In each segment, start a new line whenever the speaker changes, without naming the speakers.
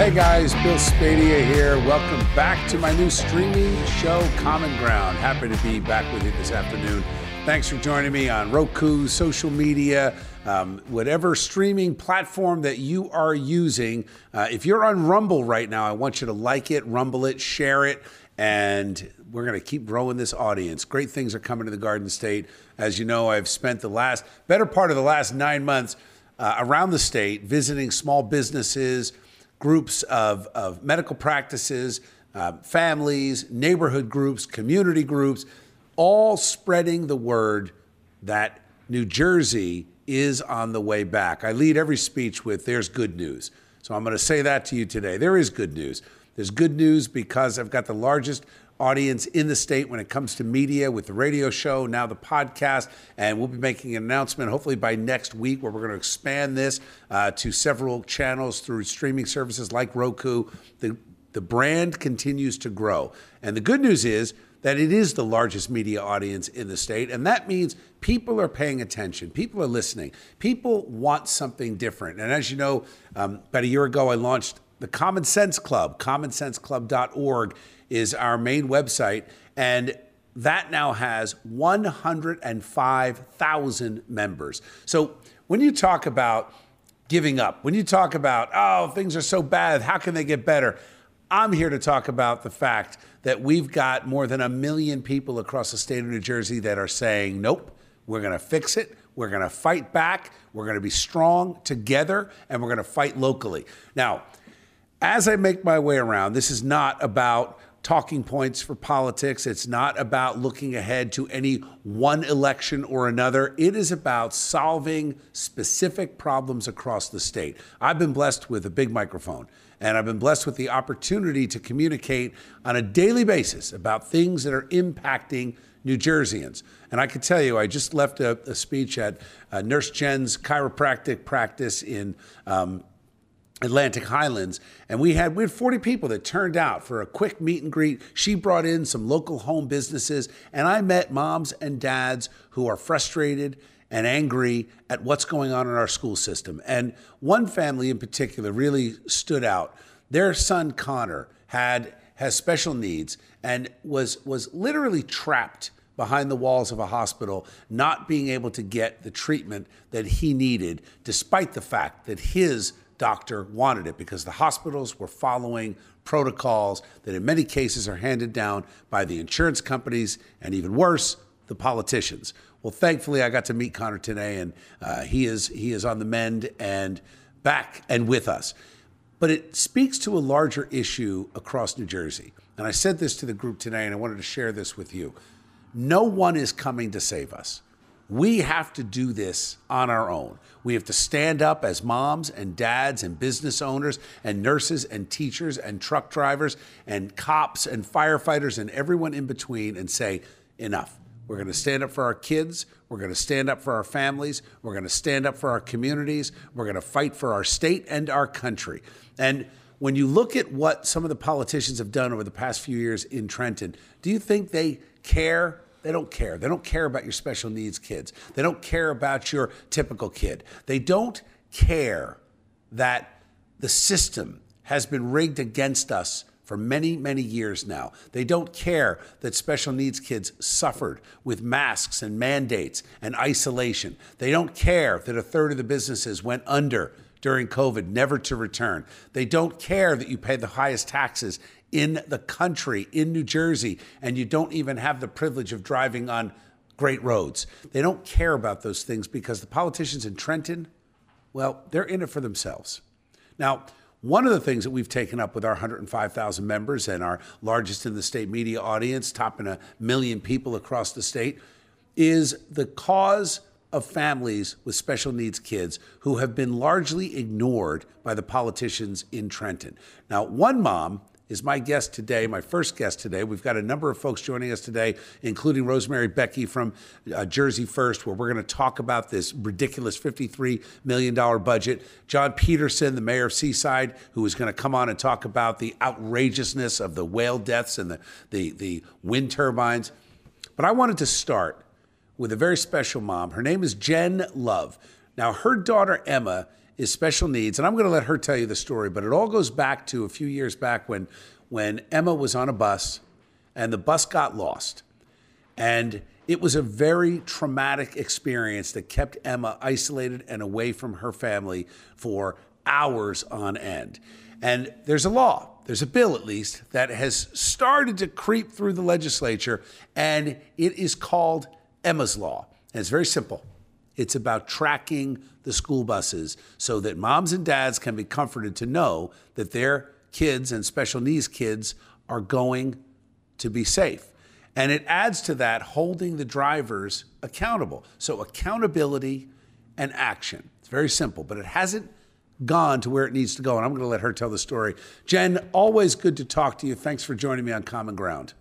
Hey guys, Bill Spadea here. Welcome back to my new streaming show, Common Ground. Happy to be back with you this afternoon. Thanks for joining me on Roku, social media, um, whatever streaming platform that you are using. Uh, if you're on Rumble right now, I want you to like it, rumble it, share it, and we're going to keep growing this audience. Great things are coming to the Garden State. As you know, I've spent the last better part of the last nine months uh, around the state visiting small businesses groups of, of medical practices, uh, families, neighborhood groups, community groups, all spreading the word that New Jersey is on the way back. I lead every speech with there's good news. So I'm going to say that to you today. There is good news. There's good news because I've got the largest audience in the state when it comes to media with the radio show, now the podcast. And we'll be making an announcement hopefully by next week where we're going to expand this uh, to several channels through streaming services like Roku. The, the brand continues to grow. And the good news is, that it is the largest media audience in the state. And that means people are paying attention, people are listening, people want something different. And as you know, um, about a year ago, I launched the Common Sense Club, commonsenseclub.org is our main website. And that now has 105,000 members. So when you talk about giving up, when you talk about, oh, things are so bad, how can they get better? I'm here to talk about the fact that we've got more than a million people across the state of New Jersey that are saying, nope, we're going to fix it. We're going to fight back. We're going to be strong together, and we're going to fight locally. Now, as I make my way around, this is not about talking points for politics. It's not about looking ahead to any one election or another. It is about solving specific problems across the state. I've been blessed with a big microphone, and I've been blessed with the opportunity to communicate on a daily basis about things that are impacting New Jerseyans. And I can tell you, I just left a, a speech at uh, Nurse Jen's chiropractic practice in um, Atlantic Highlands, and we had we had 40 people that turned out for a quick meet and greet. She brought in some local home businesses, and I met moms and dads who are frustrated and angry at what's going on in our school system. And one family in particular really stood out. Their son Connor had has special needs and was was literally trapped behind the walls of a hospital, not being able to get the treatment that he needed, despite the fact that his doctor wanted it because the hospitals were following protocols that in many cases are handed down by the insurance companies and even worse, the politicians. Well, thankfully, I got to meet Connor today, and uh, he is he is on the mend and back and with us. But it speaks to a larger issue across New Jersey. And I said this to the group today, and I wanted to share this with you. No one is coming to save us. We have to do this on our own. We have to stand up as moms and dads and business owners and nurses and teachers and truck drivers and cops and firefighters and everyone in between and say, enough. We're going to stand up for our kids. We're going to stand up for our families. We're going to stand up for our communities. We're going to fight for our state and our country. And when you look at what some of the politicians have done over the past few years in Trenton, do you think they care they don't care. They don't care about your special needs kids. They don't care about your typical kid. They don't care that the system has been rigged against us for many, many years now. They don't care that special needs kids suffered with masks and mandates and isolation. They don't care that a third of the businesses went under during COVID, never to return. They don't care that you pay the highest taxes in the country, in New Jersey, and you don't even have the privilege of driving on great roads. They don't care about those things because the politicians in Trenton, well, they're in it for themselves. Now, one of the things that we've taken up with our 105,000 members and our largest in the state media audience, topping a million people across the state, is the cause of families with special needs kids who have been largely ignored by the politicians in Trenton. Now, one mom is my guest today, my first guest today. We've got a number of folks joining us today, including Rosemary Becchi from uh, Jersey First, where we're going to talk about this ridiculous $53 million budget. John Peterson, the mayor of Seaside, who is going to come on and talk about the outrageousness of the whale deaths and the, the, the wind turbines. But I wanted to start with a very special mom. Her name is Jen Love. Now, her daughter Emma is special needs, and I'm going to let her tell you the story. But it all goes back to a few years back when when Emma was on a bus, and the bus got lost, and it was a very traumatic experience that kept Emma isolated and away from her family for hours on end. And there's a law, there's a bill at least, that has started to creep through the legislature, and it is called Emma's Law. And it's very simple. It's about tracking the school buses so that moms and dads can be comforted to know that their kids and special needs kids are going to be safe. And it adds to that holding the drivers accountable. So, accountability and action. It's very simple, but it hasn't gone to where it needs to go. And I'm going to let her tell the story. Jen, always good to talk to you. Thanks for joining me on Common Ground.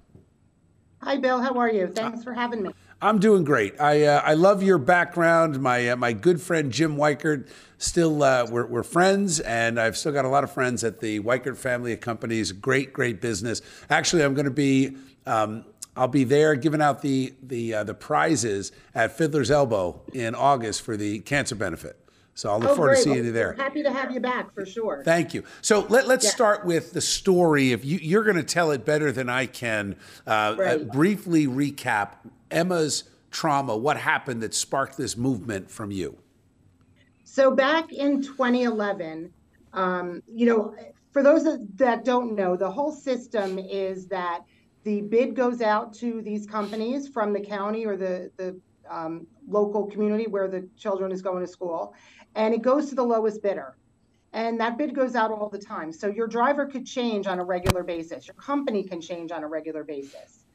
Hi, Bill. How are you? Thanks for having me.
I'm doing great. I uh, I love your background. My uh, my good friend Jim Weichert, still uh, we're, we're friends, and I've still got a lot of friends at the Weichert family of companies. Great, great business. Actually, I'm going to be. Um, I'll be there giving out the the uh, the prizes at Fiddler's Elbow in August for the cancer benefit. So I'll look
Oh,
forward to seeing you there.
Happy to have you back for sure.
Thank you. So let, let's
Yeah.
start with the story. If you, you're going to tell it better than I can, uh, uh, briefly recap Emma's trauma. What happened that sparked this movement from you?
So back in 2011, um, you know, for those that- don't know, the whole system is that the bid goes out to these companies from the county or the the um, local community where the children is going to school, and it goes to the lowest bidder. And that bid goes out all the time. So your driver could change on a regular basis. Your company can change on a regular basis.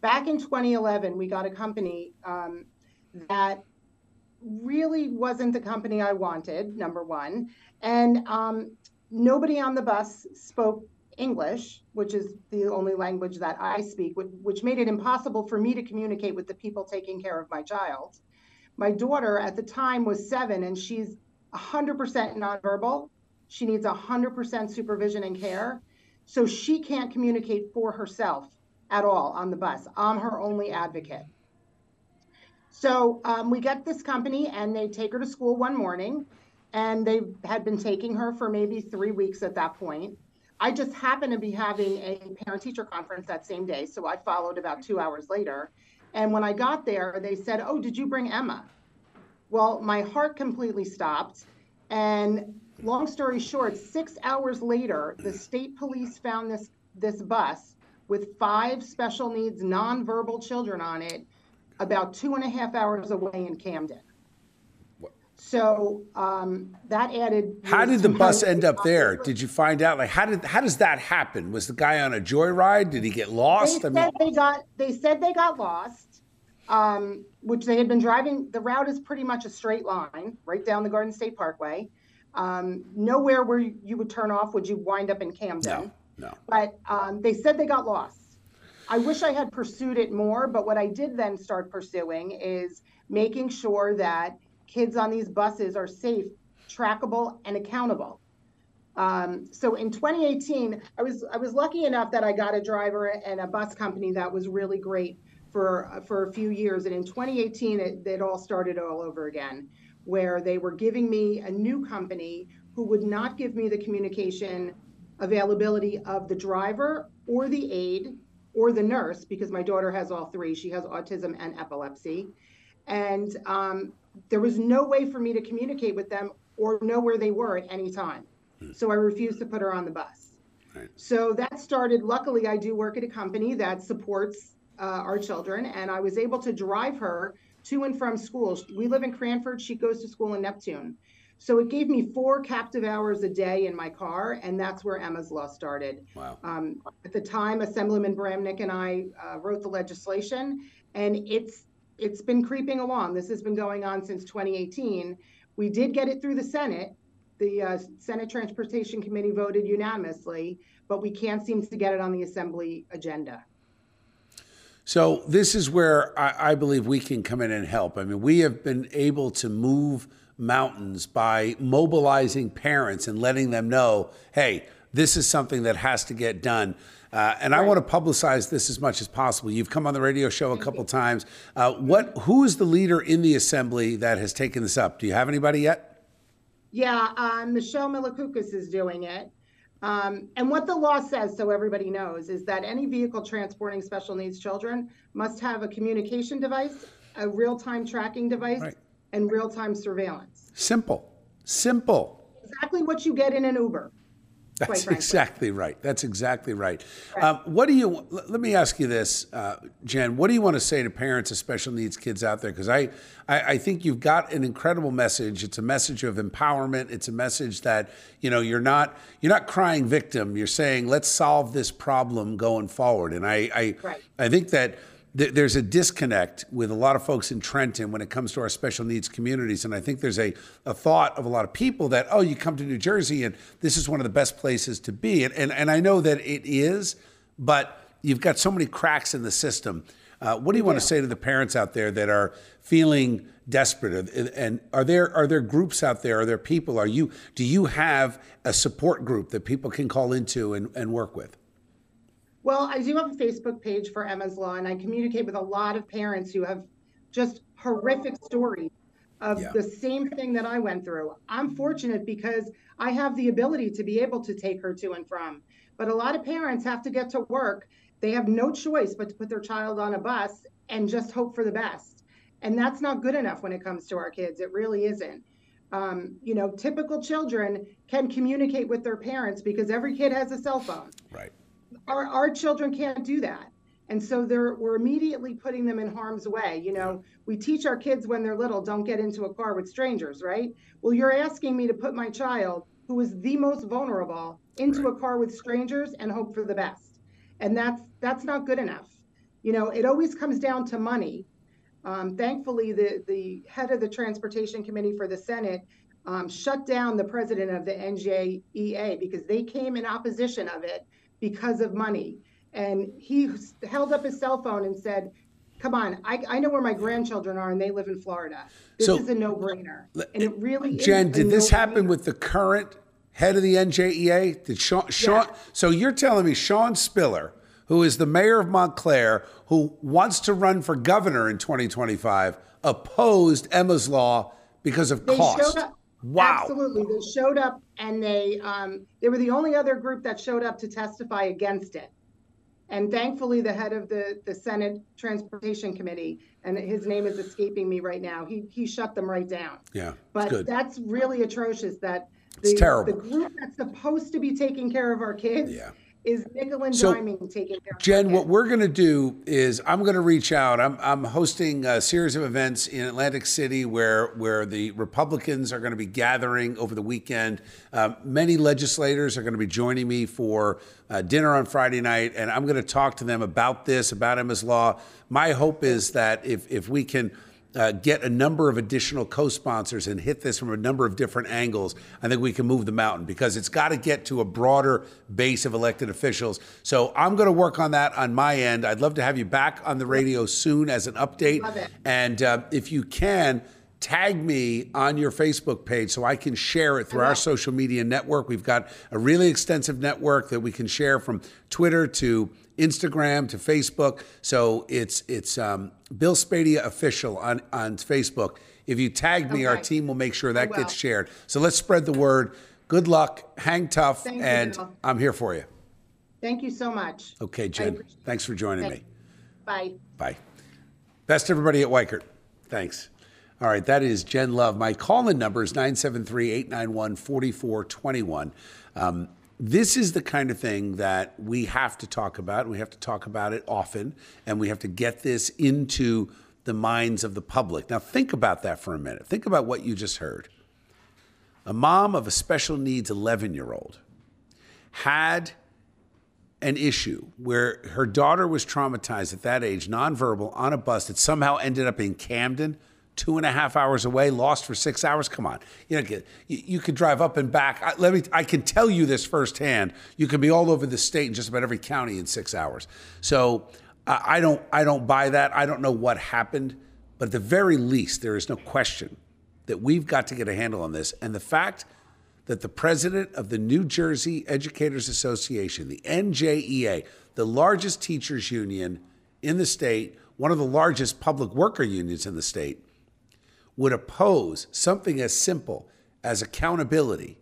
Back in 2011, we got a company um, that really wasn't the company I wanted, number one. And um, nobody on the bus spoke English, which is the only language that I speak, which, which made it impossible for me to communicate with the people taking care of my child. My daughter at the time was seven, and she's 100% nonverbal. She needs 100% supervision and care. So she can't communicate for herself at all on the bus. I'm her only advocate. So um, we get this company, and they take her to school one morning, and they had been taking her for maybe three weeks at that point. I just happened to be having a parent teacher conference that same day, so I followed about two hours later. And when I got there, they said, Oh, did you bring Emma? Well, my heart completely stopped. And long story short, six hours later, the state police found this, this bus with five special needs nonverbal children on it about two and a half hours away in Camden. So um, that added.
How did the bus end up there? Did you find out? Like, how did how does that happen? Was the guy on a joyride? Did he get
They
lost? I
said they got. They said they got lost, um, which they had been driving. The route is pretty much a straight line right down the Garden State Parkway. Um, nowhere where you would turn off would you wind up in Camden.
no, no.
but um, they said they got lost. I wish I had pursued it more, but what I did then start pursuing is making sure that kids on these buses are safe, trackable, and accountable. Um, so in 2018, I was I was lucky enough that I got a driver and a bus company that was really great for for a few years. And in 2018, it, it all started all over again, where they were giving me a new company who would not give me the communication availability of the driver or the aide or the nurse because my daughter has all three. She has autism and epilepsy, and um, there was no way for me to communicate with them or know where they were at any time. So I refused to put her on the bus.
Right.
So that started. Luckily, I do work at a company that supports uh, our children, and I was able to drive her to and from school. We live in Cranford. She goes to school in Neptune. So it gave me four captive hours a day in my car, and that's where Emma's Law started.
Wow.
Um, at the time, Assemblyman Bramnick and I uh, wrote the legislation, and it's it's been creeping along. This has been going on since 2018. We did get it through the Senate. The uh, Senate Transportation Committee voted unanimously, but we can't seem to get it on the Assembly agenda.
So this is where I, I believe we can come in and help. I mean, we have been able to move mountains by mobilizing parents and letting them know, hey, this is something that has to get done. Uh, and I want to publicize this as much as possible. You've come on the radio show a couple times. Uh, what? Who is the leader in the assembly that has taken this up? Do you have anybody yet?
Yeah, um, Michele Matsikoudis is doing it. Um, and what the law says, so everybody knows, is that any vehicle transporting special needs children must have a communication device, a real time tracking device,
Right.
And real time surveillance.
Simple. Simple.
Exactly what you get in an Uber.
That's exactly right. That's exactly right. Um, what do you? l- Let me ask you this, uh, Jen. What do you want to say to parents of special needs kids out there? Because I, I, I think you've got an incredible message. It's a message of empowerment. It's a message that you know you're not you're not crying victim. You're saying let's solve this problem going forward. And I, I,
Right.
I think that th- there's a disconnect with a lot of folks in Trenton when it comes to our special needs communities. And I think there's a, a thought of a lot of people that, oh, you come to New Jersey and this is one of the best places to be. And, and, and I know that it is, but you've got so many cracks in the system. Uh, what do you want to say to the parents out there that are feeling desperate? And- And are there are there groups out there? Are there people? Are you do you have a support group that people can call into and, and work with?
Well, I do have a Facebook page for Emma's Law, and I communicate with a lot of parents who have just horrific stories of
Yeah.
the same thing that I went through. I'm fortunate because I have the ability to be able to take her to and from. But a lot of parents have to get to work. They have no choice but to put their child on a bus and just hope for the best. And that's not good enough when it comes to our kids. It really isn't. Um, you know, typical children can communicate with their parents because every kid has a cell phone
Right.
Our, our children can't do that. And so they're, we're immediately putting them in harm's way. You know, we teach our kids when they're little, don't get into a car with strangers, right? Well, you're asking me to put my child, who is the most vulnerable, into a car with strangers and hope for the best. And that's, that's not good enough. You know, it always comes down to money. Um, thankfully, the, the head of the Transportation Committee for the Senate um, shut down the president of the NJEA because they came in opposition of it because of money. And he held up his cell phone and said, Come on, I, I know where my grandchildren are and they live in Florida. This
So-
is a no brainer. And it really is.
Jen, did this happen
no-brainer.
with the current head of the NJEA? Did Sean, Sean
Yeah.
so you're telling me Sean Spiller, who is the mayor of Montclair, who wants to run for governor in 2025, opposed Emma's law because of
They
cost?
showed up.
Wow.
Absolutely. They showed up and they um, they were the only other group that showed up to testify against it. And thankfully, the head of the, the Senate Transportation Committee, and his name is escaping me right now, he, he shut them right down.
Yeah,
But
good.
that's really atrocious that
It's
the,
terrible.
the group that's supposed to be taking care of our kids
Yeah.
Is nickel and
So,
diming taking care of
Jen, what we're going to do is I'm going to reach out. I'm, I'm hosting a series of events in Atlantic City where where the Republicans are going to be gathering over the weekend. Um, many legislators are going to be joining me for uh, dinner on Friday night, and I'm going to talk to them about this, about Emma's Law. My hope is that if if we can uh, get a number of additional co-sponsors and hit this from a number of different angles, I think we can move the mountain because it's got to get to a broader base of elected officials. So I'm going to work on that on my end. I'd love to have you back on the radio soon as an update. And uh, if you can. Tag me on your Facebook page so I can share it through our social media network. We've got a really extensive network that we can share from Twitter to Instagram to Facebook. So it's it's um, Bill Spadea official on on Facebook. If you tag me, our team will make sure that gets shared. So let's spread the word. Good luck. Hang tough,
Thank
and
Bill.
I'm here for you.
Thank you so much.
Okay, Jen. Thanks for joining me.
Bye.
Bye. Best everybody at Weichert. Thanks. All right, that is Jen Love. My call in number is 973 891 4421. This is the kind of thing that we have to talk about. We have to talk about it often, and we have to get this into the minds of the public. Now, think about that for a minute. Think about what you just heard. A mom of a special needs 11 year old had an issue where her daughter was traumatized at that age, nonverbal, on a bus that somehow ended up in Camden, two and a half hours away, lost for six hours. Come on, you know, you, could drive up and back. I, let me, I can tell you this firsthand. You can be all over the state in just about every county in six hours. So I don't, I don't buy that. I don't know what happened, but at the very least, there is no question that we've got to get a handle on this. And the fact that the president of the New Jersey Educators Association, the NJEA, the largest teachers union in the state, one of the largest public worker unions in the state, would oppose something as simple as accountability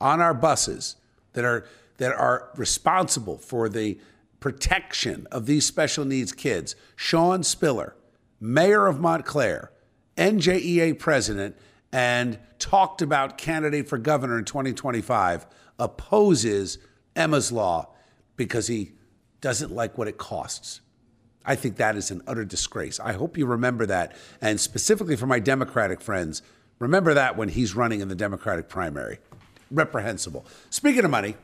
on our buses that are that are responsible for the protection of these special needs kids, Sean Spiller, mayor of Montclair, NJEA president, and talked about candidate for governor in 2025, opposes Emma's Law because he doesn't like what it costs. I think that is an utter disgrace. I hope you remember that. And specifically for my Democratic friends, remember that when he's running in the Democratic primary. Reprehensible. Speaking of money,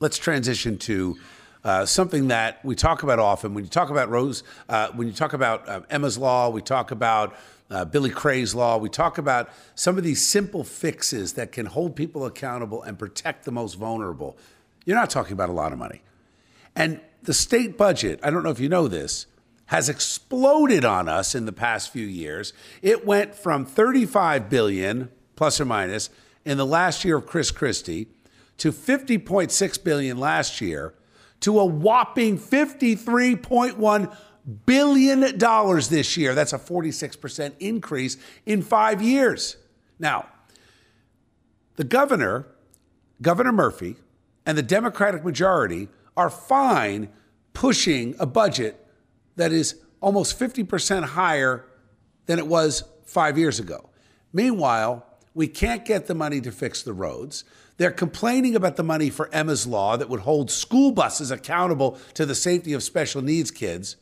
let's transition to uh, something that we talk about often. When you talk about Rose, uh, when you talk about uh, Emma's Law, we talk about uh, Billy Cray's Law, we talk about some of these simple fixes that can hold people accountable and protect the most vulnerable. You're not talking about a lot of money. And the state budget, I don't know if you know this, has exploded on us in the past few years. It went from 35 billion plus or minus in the last year of Chris Christie to 50.6 billion last year to a whopping 53.1 billion dollars this year. That's a 46% increase in 5 years. Now, the governor, Governor Murphy, and the Democratic majority are fine pushing a budget that is almost 50% higher than it was 5 years ago. Meanwhile, we can't get the money to fix the roads. They're complaining about the money for Emma's Law that would hold school buses accountable to the safety of special needs kids,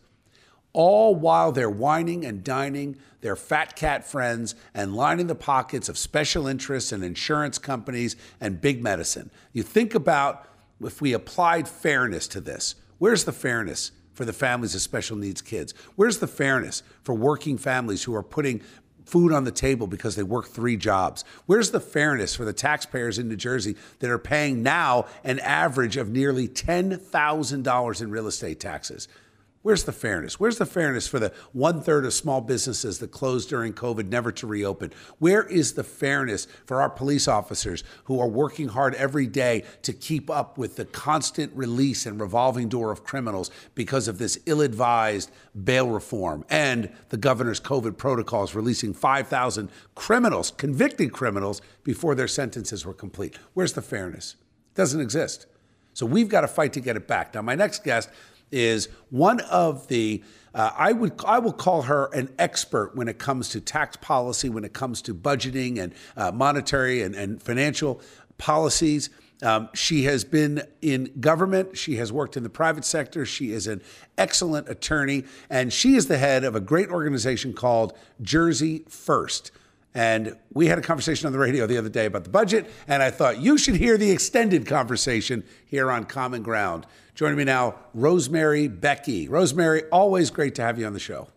all while they're wining and dining their fat cat friends and lining the pockets of special interests and insurance companies and big medicine. You think about if we applied fairness to this, where's the fairness? For the families of special needs kids? Where's the fairness for working families who are putting food on the table because they work three jobs? Where's the fairness for the taxpayers in New Jersey that are paying now an average of nearly $10,000 in real estate taxes? Where's the fairness? Where's the fairness for the one third of small businesses that closed during COVID never to reopen? Where is the fairness for our police officers who are working hard every day to keep up with the constant release and revolving door of criminals because of this ill advised bail reform and the governor's COVID protocols releasing 5,000 criminals, convicted criminals, before their sentences were complete? Where's the fairness? It doesn't exist. So we've got to fight to get it back. Now, my next guest is one of the uh, I would I will call her an expert when it comes to tax policy, when it comes to budgeting and uh, monetary and, and financial policies. Um, she has been in government. She has worked in the private sector. She is an excellent attorney, and she is the head of a great organization called Jersey First. And we had a conversation on the radio the other day about the budget, and I thought you should hear the extended conversation here on Common Ground. Joining me now, Rosemary Becchi. Rosemary, always great to have you on the show.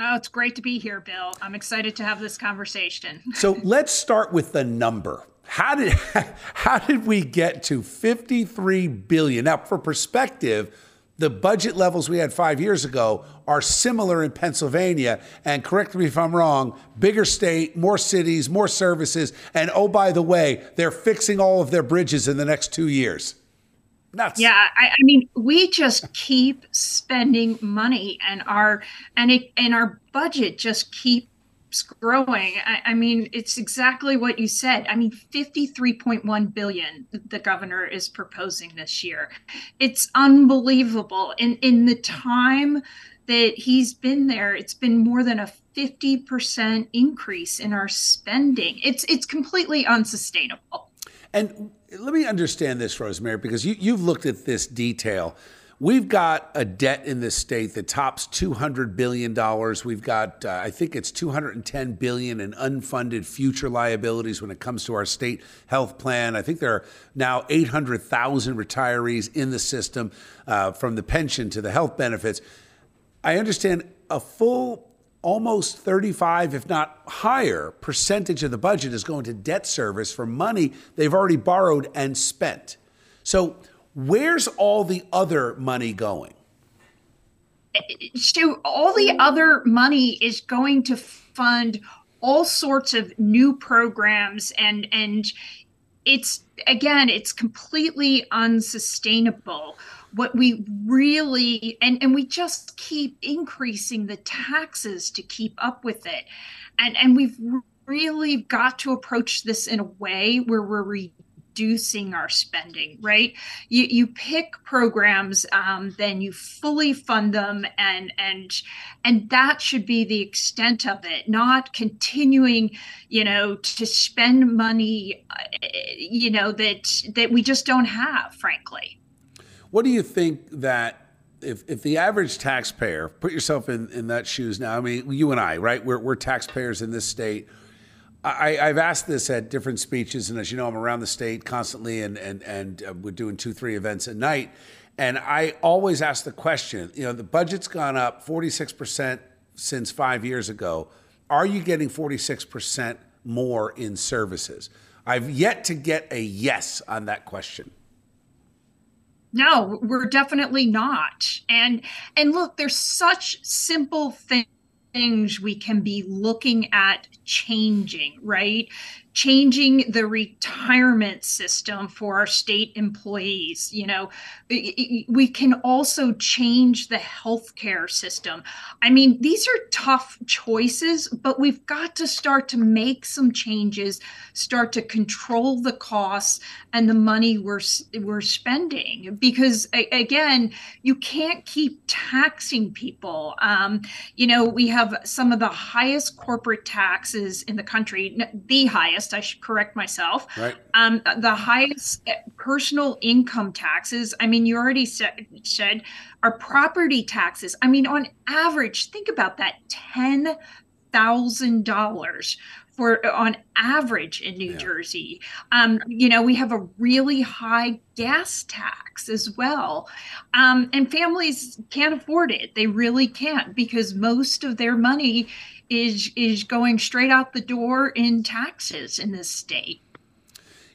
Oh, it's great to be here, Bill. I'm excited to have this conversation.
so let's start with the number. How did how did we get to 53 billion? Now, for perspective, the budget levels we had five years ago are similar in Pennsylvania. And correct me if I'm wrong, bigger state, more cities, more services. And oh, by the way, they're fixing all of their bridges in the next two years.
Nuts. Yeah, I, I mean, we just keep spending money, and our and it and our budget just keep growing. I, I, mean, it's exactly what you said. I mean, 53.1 billion the governor is proposing this year. It's unbelievable. In in the time that he's been there, it's been more than a 50% increase in our spending. It's it's completely unsustainable.
And let me understand this, Rosemary, because you, you've looked at this detail. We've got a debt in this state that tops $200 billion. We've got, uh, I think it's 210 billion in unfunded future liabilities when it comes to our state health plan. I think there are now 800,000 retirees in the system uh, from the pension to the health benefits. I understand a full almost 35, if not higher, percentage of the budget is going to debt service for money they've already borrowed and spent. So, Where's all the other money going?
So, all the other money is going to fund all sorts of new programs and and it's again it's completely unsustainable what we really and and we just keep increasing the taxes to keep up with it and and we've really got to approach this in a way where we're reducing our spending, right? You you pick programs, um, then you fully fund them, and and and that should be the extent of it, not continuing, you know, to spend money, uh, you know, that that we just don't have, frankly.
What do you think that? If, if the average taxpayer, put yourself in, in that shoes now. I mean, you and I, right? We're, we're taxpayers in this state I, have asked this at different speeches, and as you know, I'm around the state constantly, and and and uh, we're doing two, three events a night. And I always ask the question: you know, the budget's gone up 46 percent since five years ago. Are you getting 46 percent more in services? I've yet to get a yes on that question.
No, we're definitely not. And and look, there's such simple things things we can be looking at changing, right? changing the retirement system for our state employees. You know, we can also change the healthcare system. I mean, these are tough choices, but we've got to start to make some changes, start to control the costs and the money we're we're spending. Because again, you can't keep taxing people. Um, you know, we have some of the highest corporate taxes in the country, the highest highest, I should correct myself.
Right.
Um, the highest personal income taxes, I mean, you already said, said are property taxes. I mean, on average, think about that $10,000 for on average in New yeah. Jersey. Um, you know, we have a really high gas tax as well. Um, and families can't afford it. They really can't because most of their money is is going straight out the door in taxes in this state.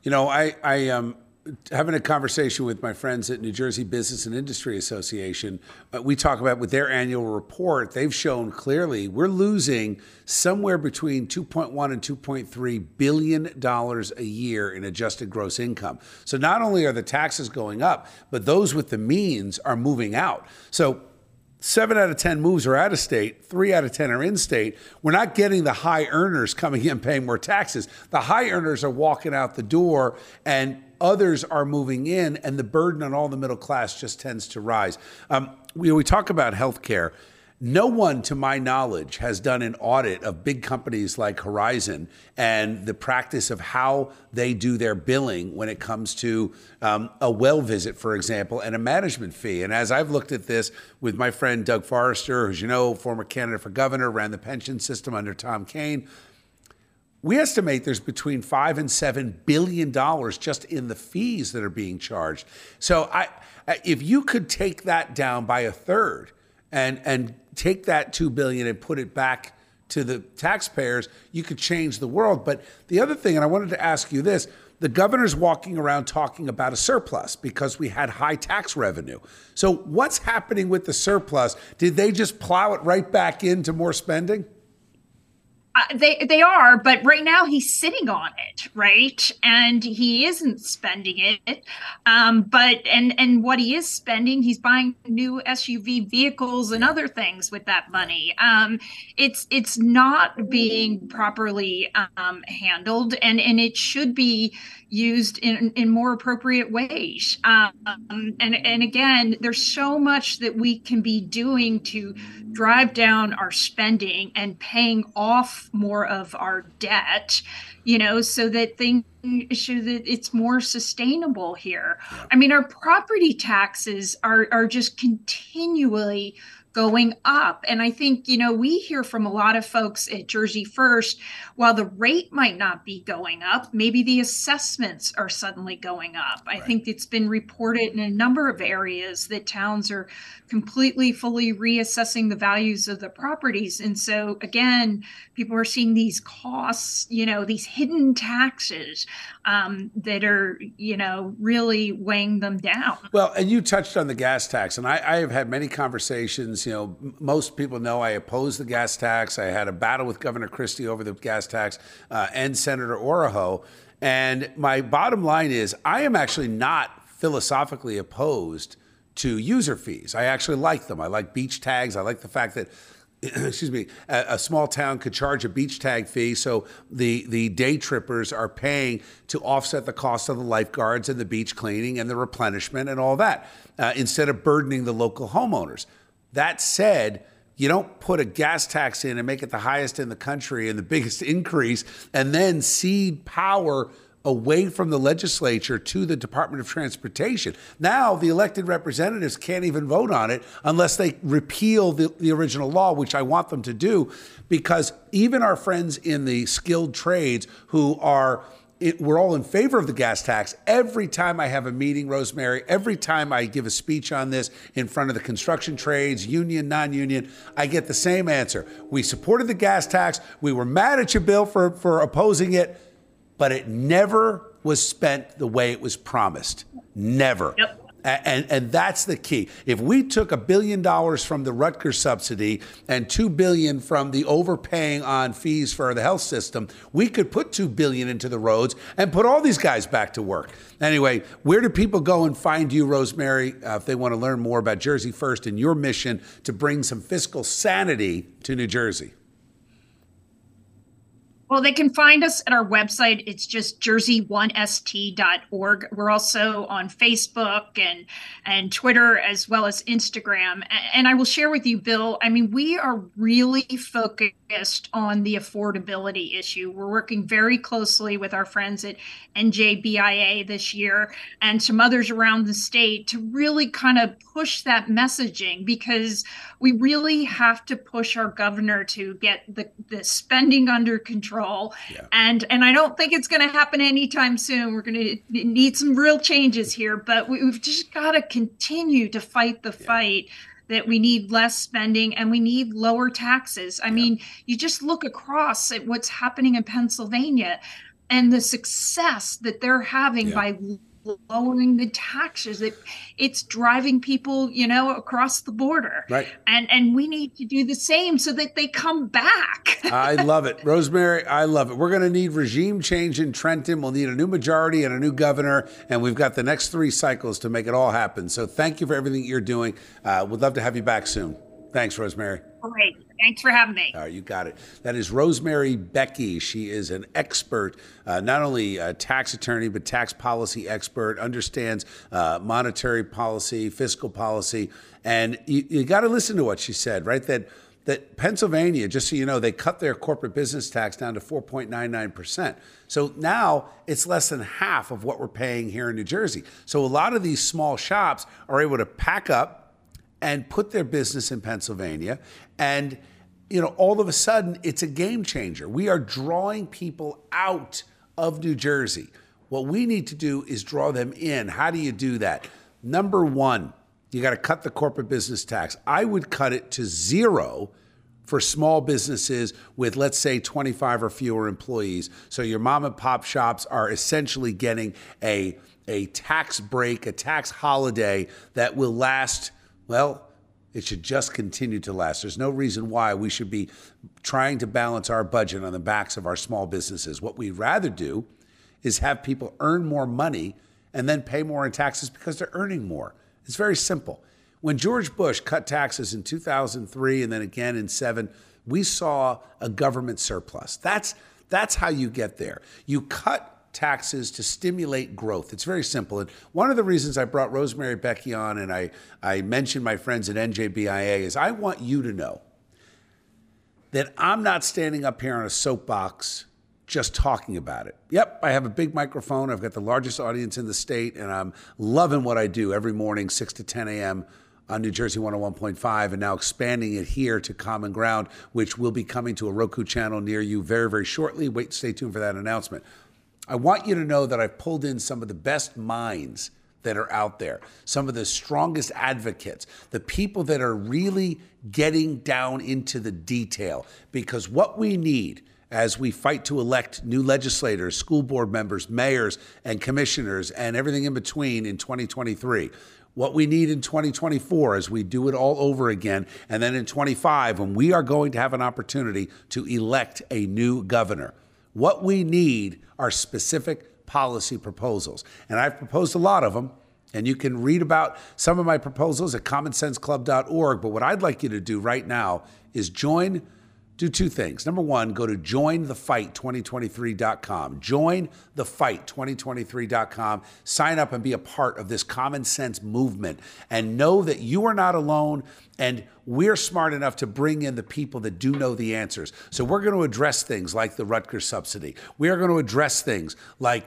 You know, I I um, having a conversation with my friends at New Jersey Business and Industry Association. Uh, we talk about with their annual report, they've shown clearly we're losing somewhere between 2.1 and 2.3 billion dollars a year in adjusted gross income. So not only are the taxes going up, but those with the means are moving out. So Seven out of 10 moves are out of state, three out of 10 are in state. We're not getting the high earners coming in paying more taxes. The high earners are walking out the door, and others are moving in, and the burden on all the middle class just tends to rise. Um, we, we talk about healthcare. No one, to my knowledge, has done an audit of big companies like Horizon and the practice of how they do their billing when it comes to um, a well visit, for example, and a management fee. And as I've looked at this with my friend Doug Forrester, who's, you know, former candidate for governor, ran the pension system under Tom Kean, we estimate there's between five and seven billion dollars just in the fees that are being charged. So I, if you could take that down by a third and and take that 2 billion and put it back to the taxpayers, you could change the world. But the other thing, and I wanted to ask you this, the governor's walking around talking about a surplus because we had high tax revenue. So what's happening with the surplus? Did they just plow it right back into more spending?
They they are, but right now he's sitting on it, right? And he isn't spending it. Um, but and and what he is spending, he's buying new SUV vehicles and other things with that money. Um, it's it's not being properly um, handled, and and it should be used in, in more appropriate ways. Um, and, and again, there's so much that we can be doing to drive down our spending and paying off more of our debt, you know, so that things so that it's more sustainable here. I mean, our property taxes are are just continually going up. And I think, you know, we hear from a lot of folks at Jersey First, while the rate might not be going up, maybe the assessments are suddenly going up. Right. I think it's been reported in a number of areas that towns are completely, fully reassessing the values of the properties. And so, again, people are seeing these costs, you know, these hidden taxes um, that are, you know, really weighing them down.
Well, and you touched on the gas tax, and I, I have had many conversations you know, most people know I oppose the gas tax. I had a battle with Governor Christie over the gas tax uh, and Senator Oroho. And my bottom line is, I am actually not philosophically opposed to user fees. I actually like them. I like beach tags. I like the fact that excuse me, a, a, small town could charge a beach tag fee, so the the day trippers are paying to offset the cost of the lifeguards and the beach cleaning and the replenishment and all that, uh, instead of burdening the local homeowners. That said. You don't put a gas tax in and make it the highest in the country and the biggest increase, and then cede power away from the legislature to the Department of Transportation. Now, the elected representatives can't even vote on it unless they repeal the, the original law, which I want them to do, because even our friends in the skilled trades who are it, we're all in favor of the gas tax. Every time I have a meeting, Rosemary, every time I give a speech on this in front of the construction trades, union, non union, I get the same answer. We supported the gas tax. We were mad at you, Bill, for, for opposing it but it never was spent the way it was promised. Never.
Yep.
And, and that's the key. If we took a billion dollars from the Rutgers subsidy and two billion from the overpaying on fees for the health system, we could put two billion into the roads and put all these guys back to work. Anyway, where do people go and find you, Rosemary, uh, if they want to learn more about Jersey First and your mission to bring some fiscal sanity to New Jersey?
Well, they can find us at our website. It's just jersey1st.org. We're also on Facebook and and Twitter as well as Instagram. And I will share with you, Bill. I mean, we are really focused on the affordability issue. We're working very closely with our friends at NJBIA this year and some others around the state to really kind of push that messaging because we really have to push our governor to get the, the spending under control. Yeah. And and I don't think it's going to happen anytime soon. We're going to need some real changes here, but we, have just got to continue to fight the yeah. fight that we need less spending and we need lower taxes. I yeah. mean, you just look across at what's happening in Pennsylvania and the success that they're having by lowering the taxes. It, it's driving people you know across the border.
Right.
And and we need to do the same so that they come back.
I love it. Rosemary i love it. We're going to need regime change in trenton. We'll need a new majority and a new governor and we've got the next three cycles to make it all happen. So thank you for everything you're doing. Uh, we'd love to have you back soon. Thanks rosemary.
Great Thanks for having me.
All right, you got it. That is Rosemary Becchi. She is an expert, uh, not only a tax attorney, but tax policy expert, understands uh, monetary policy, fiscal policy. And you, you got to listen to what she said, right? That that Pennsylvania, just so you know, they cut their corporate business tax down to 4.99%. So now it's less than half of what we're paying here in New Jersey. So a lot of these small shops are able to pack up and put their business in Pennsylvania and you know, all of a sudden it's a game changer. We are drawing people out of New Jersey. What we need to do is draw them in. How do you do that? Number one, you got to cut the corporate business tax. I would cut it to zero for small businesses with, let's say, 25 or fewer employees. So your mom and pop shops are essentially getting a, a tax break, a tax holiday that will last, well, it should just continue to last. There's no reason why we should be trying to balance our budget on the backs of our small businesses. What we'd rather do is have people earn more money and then pay more in taxes because they're earning more. It's very simple. When George Bush cut taxes in 2003 and then again in 7, we saw a government surplus. That's that's how you get there. You cut taxes to stimulate growth. It's very simple. And one of the reasons I brought Rosemary Becchi on and I, I mentioned my friends at NJBIA is I want you to know that I'm not standing up here on a soapbox just talking about it. Yep, I have a big microphone. I've got the largest audience in the state, and I'm loving what I do every morning, 6 to 10 a.m. on New Jersey 101.5, and now expanding it here to Common Ground, which will be coming to a Roku channel near you very, very shortly. Wait, stay tuned for that announcement. I want you to know that I've pulled in some of the best minds that are out there, some of the strongest advocates, the people that are really getting down into the detail. Because what we need as we fight to elect new legislators, school board members, mayors, and commissioners, and everything in between in 2023, what we need in 2024 as we do it all over again, and then in 25 when we are going to have an opportunity to elect a new governor. What we need are specific policy proposals. And I've proposed a lot of them. And you can read about some of my proposals at commonsenseclub.org. But what I'd like you to do right now is join do two things. Number one, go to jointhefight2023.com. Jointhefight2023.com. Sign up and be a part of this common sense movement and know that you are not alone and we're smart enough to bring in the people that do know the answers. So we're going to address things like the Rutgers subsidy. We are going to address things like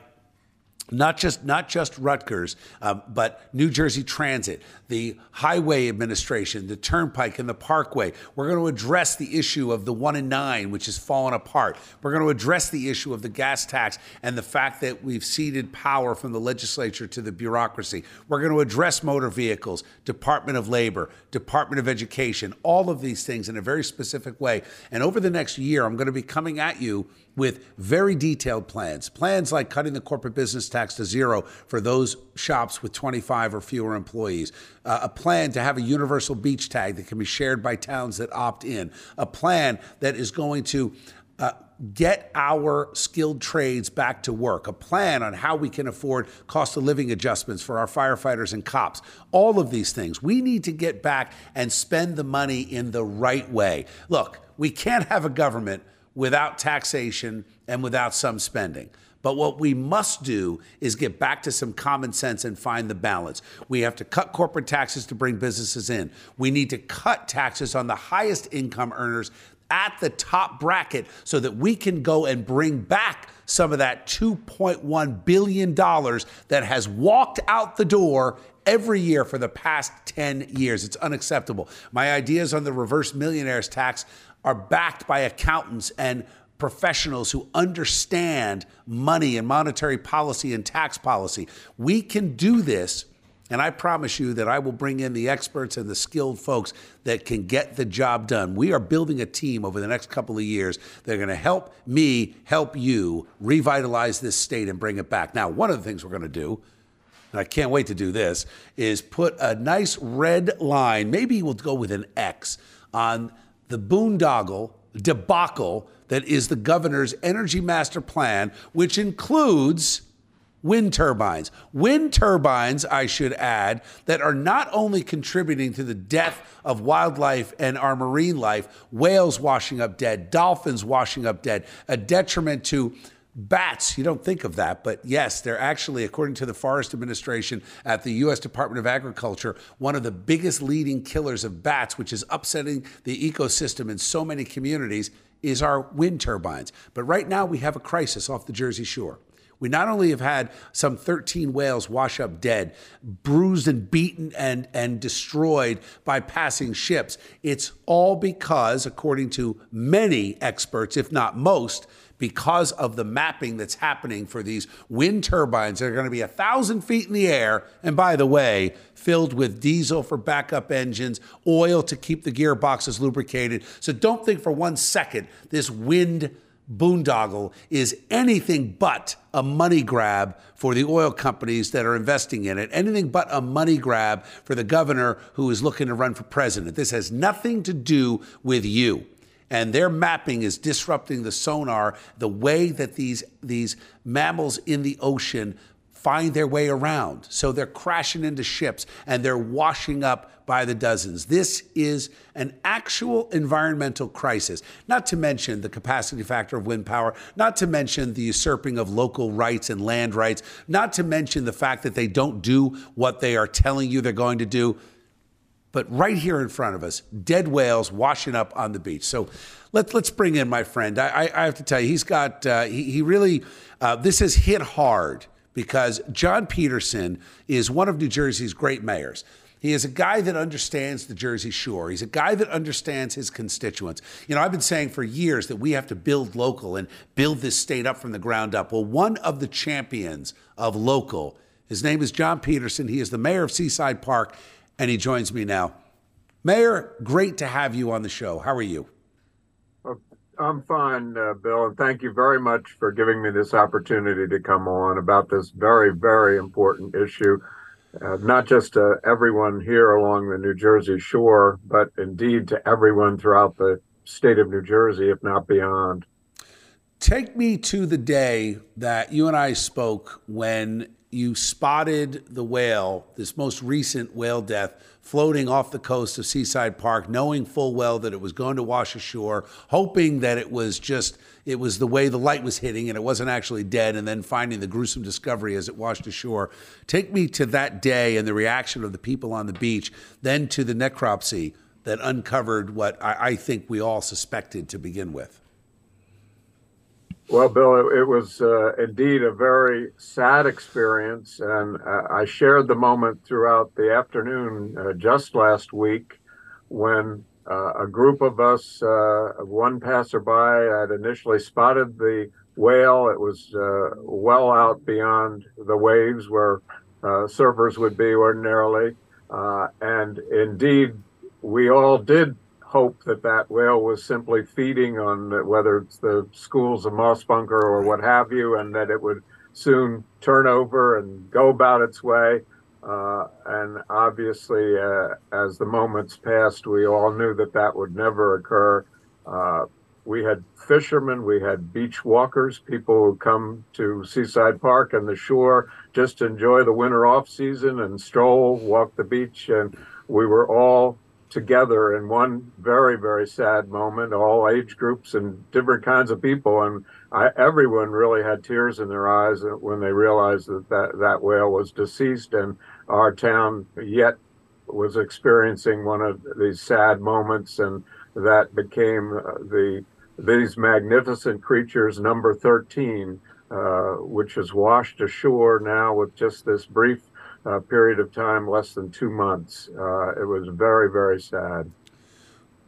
not just not just Rutgers, um, but New Jersey Transit, the Highway Administration, the Turnpike, and the Parkway. We're going to address the issue of the one in nine, which has fallen apart. We're going to address the issue of the gas tax and the fact that we've ceded power from the legislature to the bureaucracy. We're going to address motor vehicles, Department of Labor, Department of Education, all of these things in a very specific way. And over the next year, I'm going to be coming at you with very detailed plans. Plans like cutting the corporate business tax to zero for those shops with 25 or fewer employees. Uh, a plan to have a universal beach tag that can be shared by towns that opt in. A plan that is going to uh, get our skilled trades back to work, a plan on how we can afford cost of living adjustments for our firefighters and cops. All of these things. We need to get back and spend the money in the right way. Look, we can't have a government without taxation and without some spending. But what we must do is get back to some common sense and find the balance. We have to cut corporate taxes to bring businesses in. We need to cut taxes on the highest income earners at the top bracket so that we can go and bring back some of that $2.1 billion that has walked out the door every year for the past 10 years. It's unacceptable. My ideas on the reverse millionaires tax are backed by accountants and professionals who understand money and monetary policy and tax policy. We can do this. And I promise you that I will bring in the experts and the skilled folks that can get the job done. We are building a team over the next couple of years that are going to help me help you revitalize this state and bring it back. Now, one of the things we're going to do, and I can't wait to do this, is put a nice red line, maybe we'll go with an X, on the boondoggle debacle that is the governor's energy master plan, which includes wind turbines. Wind turbines, I should add, that are not only contributing to the death of wildlife and our marine life, whales washing up dead, dolphins washing up dead, a detriment to Bats, you don't think of that, but yes, they're actually, according to the Forest Administration at the U.S. Department of Agriculture, one of the biggest leading killers of bats, which is upsetting the ecosystem in so many communities, is our wind turbines. But right now, we have a crisis off the Jersey Shore. We not only have had some 13 whales wash up dead, bruised and beaten and, and destroyed by passing ships, it's all because, according to many experts, if not most, because of the mapping that's happening for these wind turbines that are going to be a thousand feet in the air. And by the way, filled with diesel for backup engines, oil to keep the gearboxes lubricated. So don't think for one second this wind boondoggle is anything but a money grab for the oil companies that are investing in it, anything but a money grab for the governor who is looking to run for president. This has nothing to do with you and their mapping is disrupting the sonar, the way that these, these mammals in the ocean find their way around. So they're crashing into ships and they're washing up by the dozens. This is an actual environmental crisis, not to mention the capacity factor of wind power, not to mention the usurping of local rights and land rights, not to mention the fact that they don't do what they are telling you they're going to do but right here in front of us, dead whales washing up on the beach. So let's let's bring in my friend. I, I have to tell you, he's got, uh, he, he really, uh, this has hit hard because John Peterson is one of New Jersey's great mayors. He is a guy that understands the Jersey Shore. He's a guy that understands his constituents. You know, I've been saying for years that we have to build local and build this state up from the ground up. Well, one of the champions of local, his name is John Peterson. He is the mayor of Seaside Park and he joins me now. Mayor, great to have you on the show. How are you?
I'm fine, uh, Bill, and thank you very much for giving me this opportunity to come on about this very, very important issue, uh, not just to everyone here along the New Jersey shore, but indeed to everyone throughout the state of New Jersey, if not beyond.
Take me to the day that you and I spoke when you spotted the whale, this most recent whale death, floating off the coast of Seaside Park, knowing full well that it was going to wash ashore, hoping that it was just it was the way the light was hitting and it wasn't actually dead, and then finding the gruesome discovery as it washed ashore. Take me to that day and the reaction of the people on the beach, then to the necropsy that uncovered what I, I think we all suspected to begin with.
Well, Bill, it, it was uh, indeed a very sad experience, and uh, I shared the moment throughout the afternoon uh, just last week when uh, a group of us, uh, one passerby, had initially spotted the whale. It was uh, well out beyond the waves where surfers would be ordinarily, and indeed, we all did hope that that whale was simply feeding on the, whether it's the schools of moss bunker or what have you, and that it would soon turn over and go about its way. Uh, and obviously, uh, as the moments passed, we all knew that that would never occur. Uh, we had fishermen, we had beach walkers, people who come to Seaside Park and the shore just to enjoy the winter off season and stroll, walk the beach, and we were all together in one very very sad moment all age groups and different kinds of people. And I, everyone really had tears in their eyes when they realized that, that that whale was deceased. And our town yet was experiencing one of these sad moments. And that became uh, the these magnificent creatures number 13 uh, which is washed ashore now with just this brief uh, period of time, less than two months. Uh, it was very, very sad.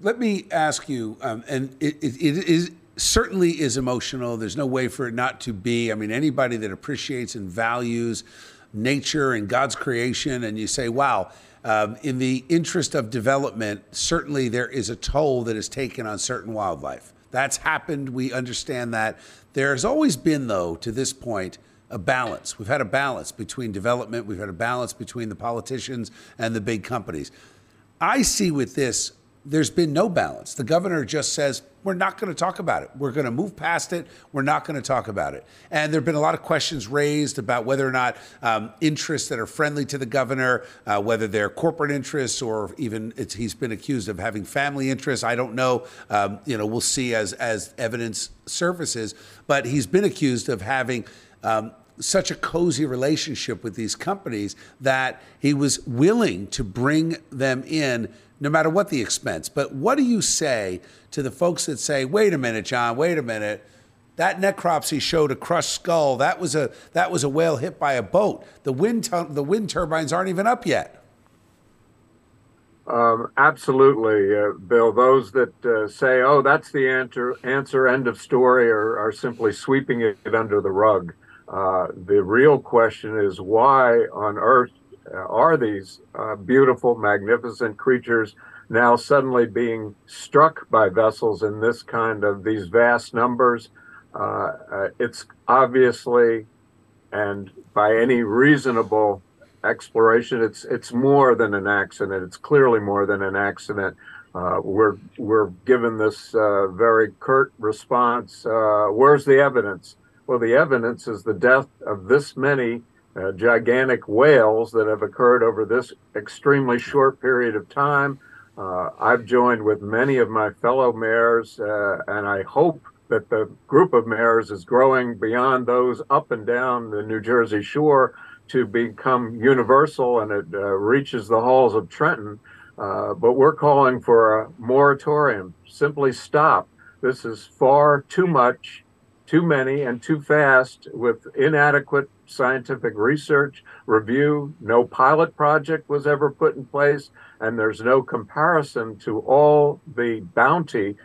Let me ask you, um, and it, it, it is certainly is emotional. There's no way for it not to be. I mean, anybody that appreciates and values nature and God's creation, and you say, wow, um, in the interest of development, certainly there is a toll that is taken on certain wildlife. That's happened. We understand that. There has always been, though, to this point, a balance. We've had a balance between development, we've had a balance between the politicians and the big companies. I see with this, there's been no balance. The governor just says, we're not going to talk about it. We're going to move past it. We're not going to talk about it. And there have been a lot of questions raised about whether or not um, interests that are friendly to the governor, uh, whether they're corporate interests or even he's been accused of having family interests. I don't know. Um, you know, we'll see as as evidence surfaces. But he's been accused of having um, such a cozy relationship with these companies that he was willing to bring them in no matter what the expense. But what do you say to the folks that say, wait a minute, John, wait a minute? That necropsy showed a crushed skull. That was a that was a whale hit by a boat. The wind the wind turbines aren't even up yet.
Um, absolutely, uh, Bill. Those that uh, say, "Oh, that's the answer," answer, end of story, are, are simply sweeping it under the rug. Uh, the real question is why on earth are these uh, beautiful, magnificent creatures now suddenly being struck by vessels in this kind of these vast numbers? Uh, uh it's obviously, and by any reasonable exploration, it's it's more than an accident. It's clearly more than an accident. Uh, we're we're given this very curt response. where's the evidence? Well, the evidence is the death of this many uh, gigantic whales that have occurred over this extremely short period of time. Uh, I've joined with many of my fellow mayors, uh, and I hope that the group of mayors is growing beyond those up and down the New Jersey shore to become universal and it uh, reaches the halls of Trenton. Uh, but we're calling for a moratorium. Simply stop. This is far too much too many and too fast with inadequate scientific research review. No pilot project was ever put in place, and there's no comparison to all the bounty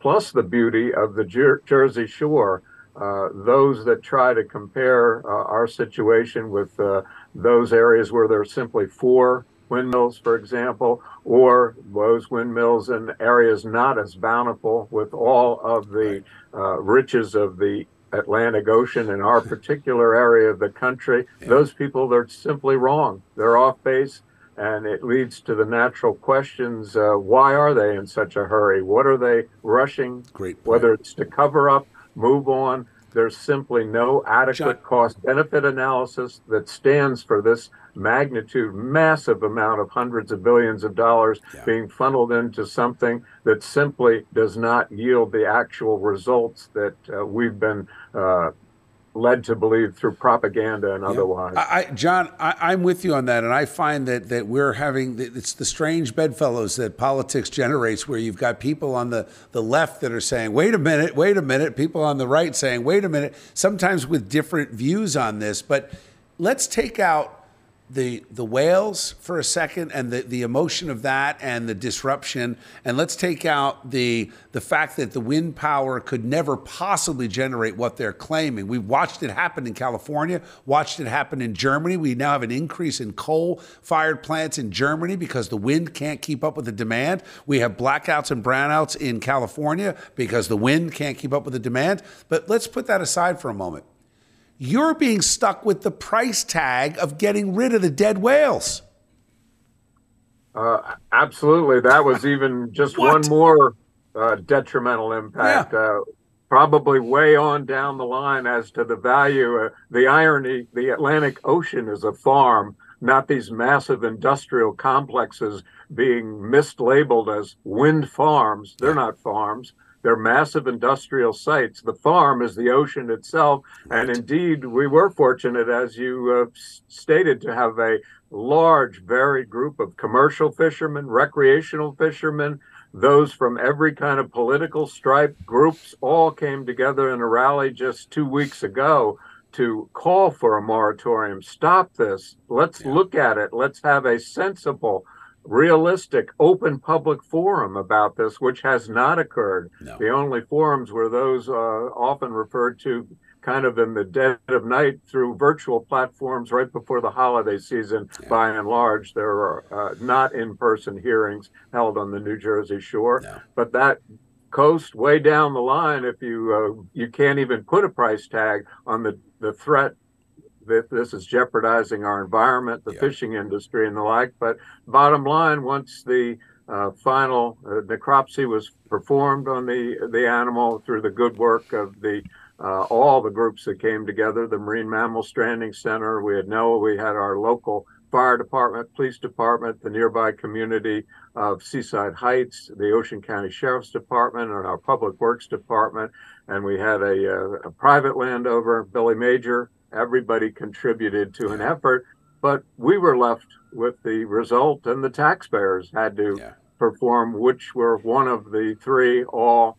plus the beauty of the Jer- Jersey Shore. Uh, those that try to compare uh, our situation with uh, those areas where there are simply four windmills, for example, or those windmills in areas not as bountiful with all of the uh, riches of the Atlantic Ocean in our particular area of the country. Yeah. Those people, they're simply wrong. They're off base. And it leads to the natural questions uh, why are they in such a hurry? What are they rushing?
Great.
Whether it's to cover up, move on. There's simply no adequate cost benefit analysis that stands for this magnitude, massive amount of hundreds of billions of dollars
Yeah.
being funneled into something that simply does not yield the actual results that uh, we've been uh, led to believe through propaganda and otherwise.
I, I, John, I, I'm with you on that, and I find that that we're having it's the strange bedfellows that politics generates, where you've got people on the the left that are saying, "Wait a minute, wait a minute," people on the right saying, "Wait a minute," sometimes with different views on this. But let's take out the the whales for a second and the, the emotion of that and the disruption and let's take out the the fact that the wind power could never possibly generate what they're claiming. We've watched it happen in California, watched it happen in Germany. We now have an increase in coal fired plants in Germany because the wind can't keep up with the demand. We have blackouts and brownouts in California because the wind can't keep up with the demand. But let's put that aside for a moment you're being stuck with the price tag of getting rid of the dead whales.
Uh, absolutely. That was even just
What?
one more uh, detrimental impact. Uh, probably way on down the line as to the value. Uh, the irony the Atlantic Ocean is a farm, not these massive industrial complexes being mislabeled as wind farms. They're not farms. They're massive industrial sites. The farm is the ocean itself. And indeed, we were fortunate, as you uh, stated, to have a large, varied group of commercial fishermen, recreational fishermen, those from every kind of political stripe groups all came together in a rally just two weeks ago to call for a moratorium. Stop this. Let's
Yeah.
look at it. Let's have a sensible, realistic, open public forum about this, which has not occurred.
No.
The only forums were those uh, often referred to kind of in the dead of night through virtual platforms right before the holiday season.
Yeah.
By and large, there are uh, not in person hearings held on the New Jersey shore.
No.
But that coast way down the line, if you uh, you can't even put a price tag on the, the threat that this is jeopardizing our environment, the
Yeah.
fishing industry, and the like. But bottom line, once the uh, final uh, necropsy was performed on the the animal through the good work of the uh, all the groups that came together, the Marine Mammal Stranding Center, we had NOAA, we had our local fire department, police department, the nearby community of Seaside Heights, the Ocean County Sheriff's Department, and our Public Works Department, and we had a, uh, a private landowner, Billy Major. Everybody contributed to an effort, but we were left with the result, and the taxpayers had to
Yeah.
perform, which were one of the three, all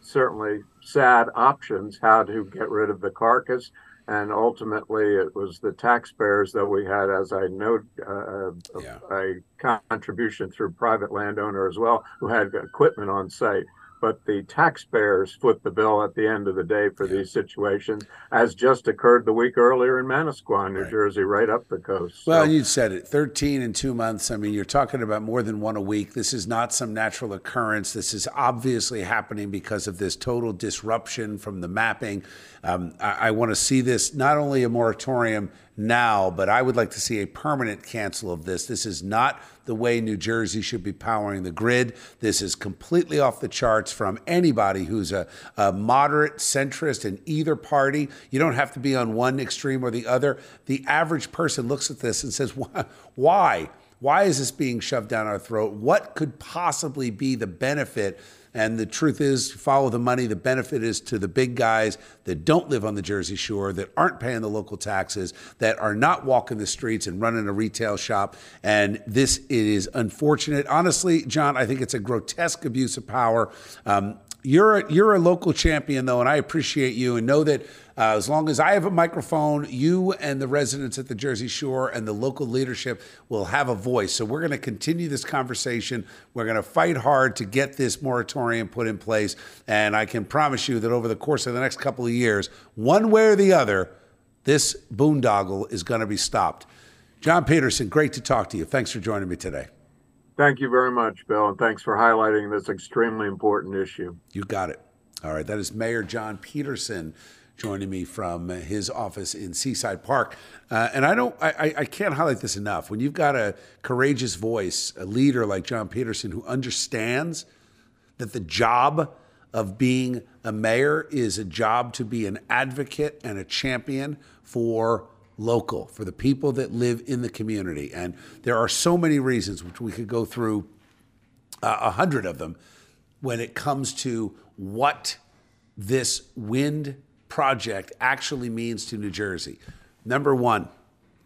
certainly sad options how to get rid of the carcass. And ultimately, it was the taxpayers that we had, as I note, uh,
Yeah.
a contribution through private landowner as well, who had equipment on site. But the taxpayers foot the bill at the end of the day for
Yeah.
these situations, as just occurred the week earlier in Manasquan, New
Right.
Jersey, right up the coast.
Well,
So-
you said it 13 in two months. I mean, you're talking about more than one a week. This is not some natural occurrence. This is obviously happening because of this total disruption from the mapping. Um, I, I want to see this not only a moratorium now, but I would like to see a permanent cancel of this. This is not the way New Jersey should be powering the grid. This is completely off the charts from anybody who's a, a moderate centrist in either party. You don't have to be on one extreme or the other. The average person looks at this and says, "Why? Why? Why is this being shoved down our throat? What could possibly be the benefit?" And the truth is, follow the money. The benefit is to the big guys that don't live on the Jersey Shore, that aren't paying the local taxes, that are not walking the streets and running a retail shop. And this it is unfortunate. Honestly, John, I think it's a grotesque abuse of power. Um, you're a, you're a local champion though, and I appreciate you and know that uh, as long as I have a microphone, you and the residents at the Jersey Shore and the local leadership will have a voice. So we're going to continue this conversation. We're going to fight hard to get this moratorium put in place, and I can promise you that over the course of the next couple of years, one way or the other, this boondoggle is going to be stopped. John Peterson, great to talk to you. Thanks for joining me today.
Thank you very much, Bill, and thanks for highlighting this extremely important issue.
You got it. All right. That is Mayor John Peterson joining me from his office in Seaside Park. Uh, and I don't, I, I- I can't highlight this enough. When you've got a courageous voice, a leader like John Peterson who understands that the job of being a mayor is a job to be an advocate and a champion for local, for the people that live in the community. And there are so many reasons, which we could go through uh, a hundred of them, when it comes to what this wind project actually means to New Jersey. Number one,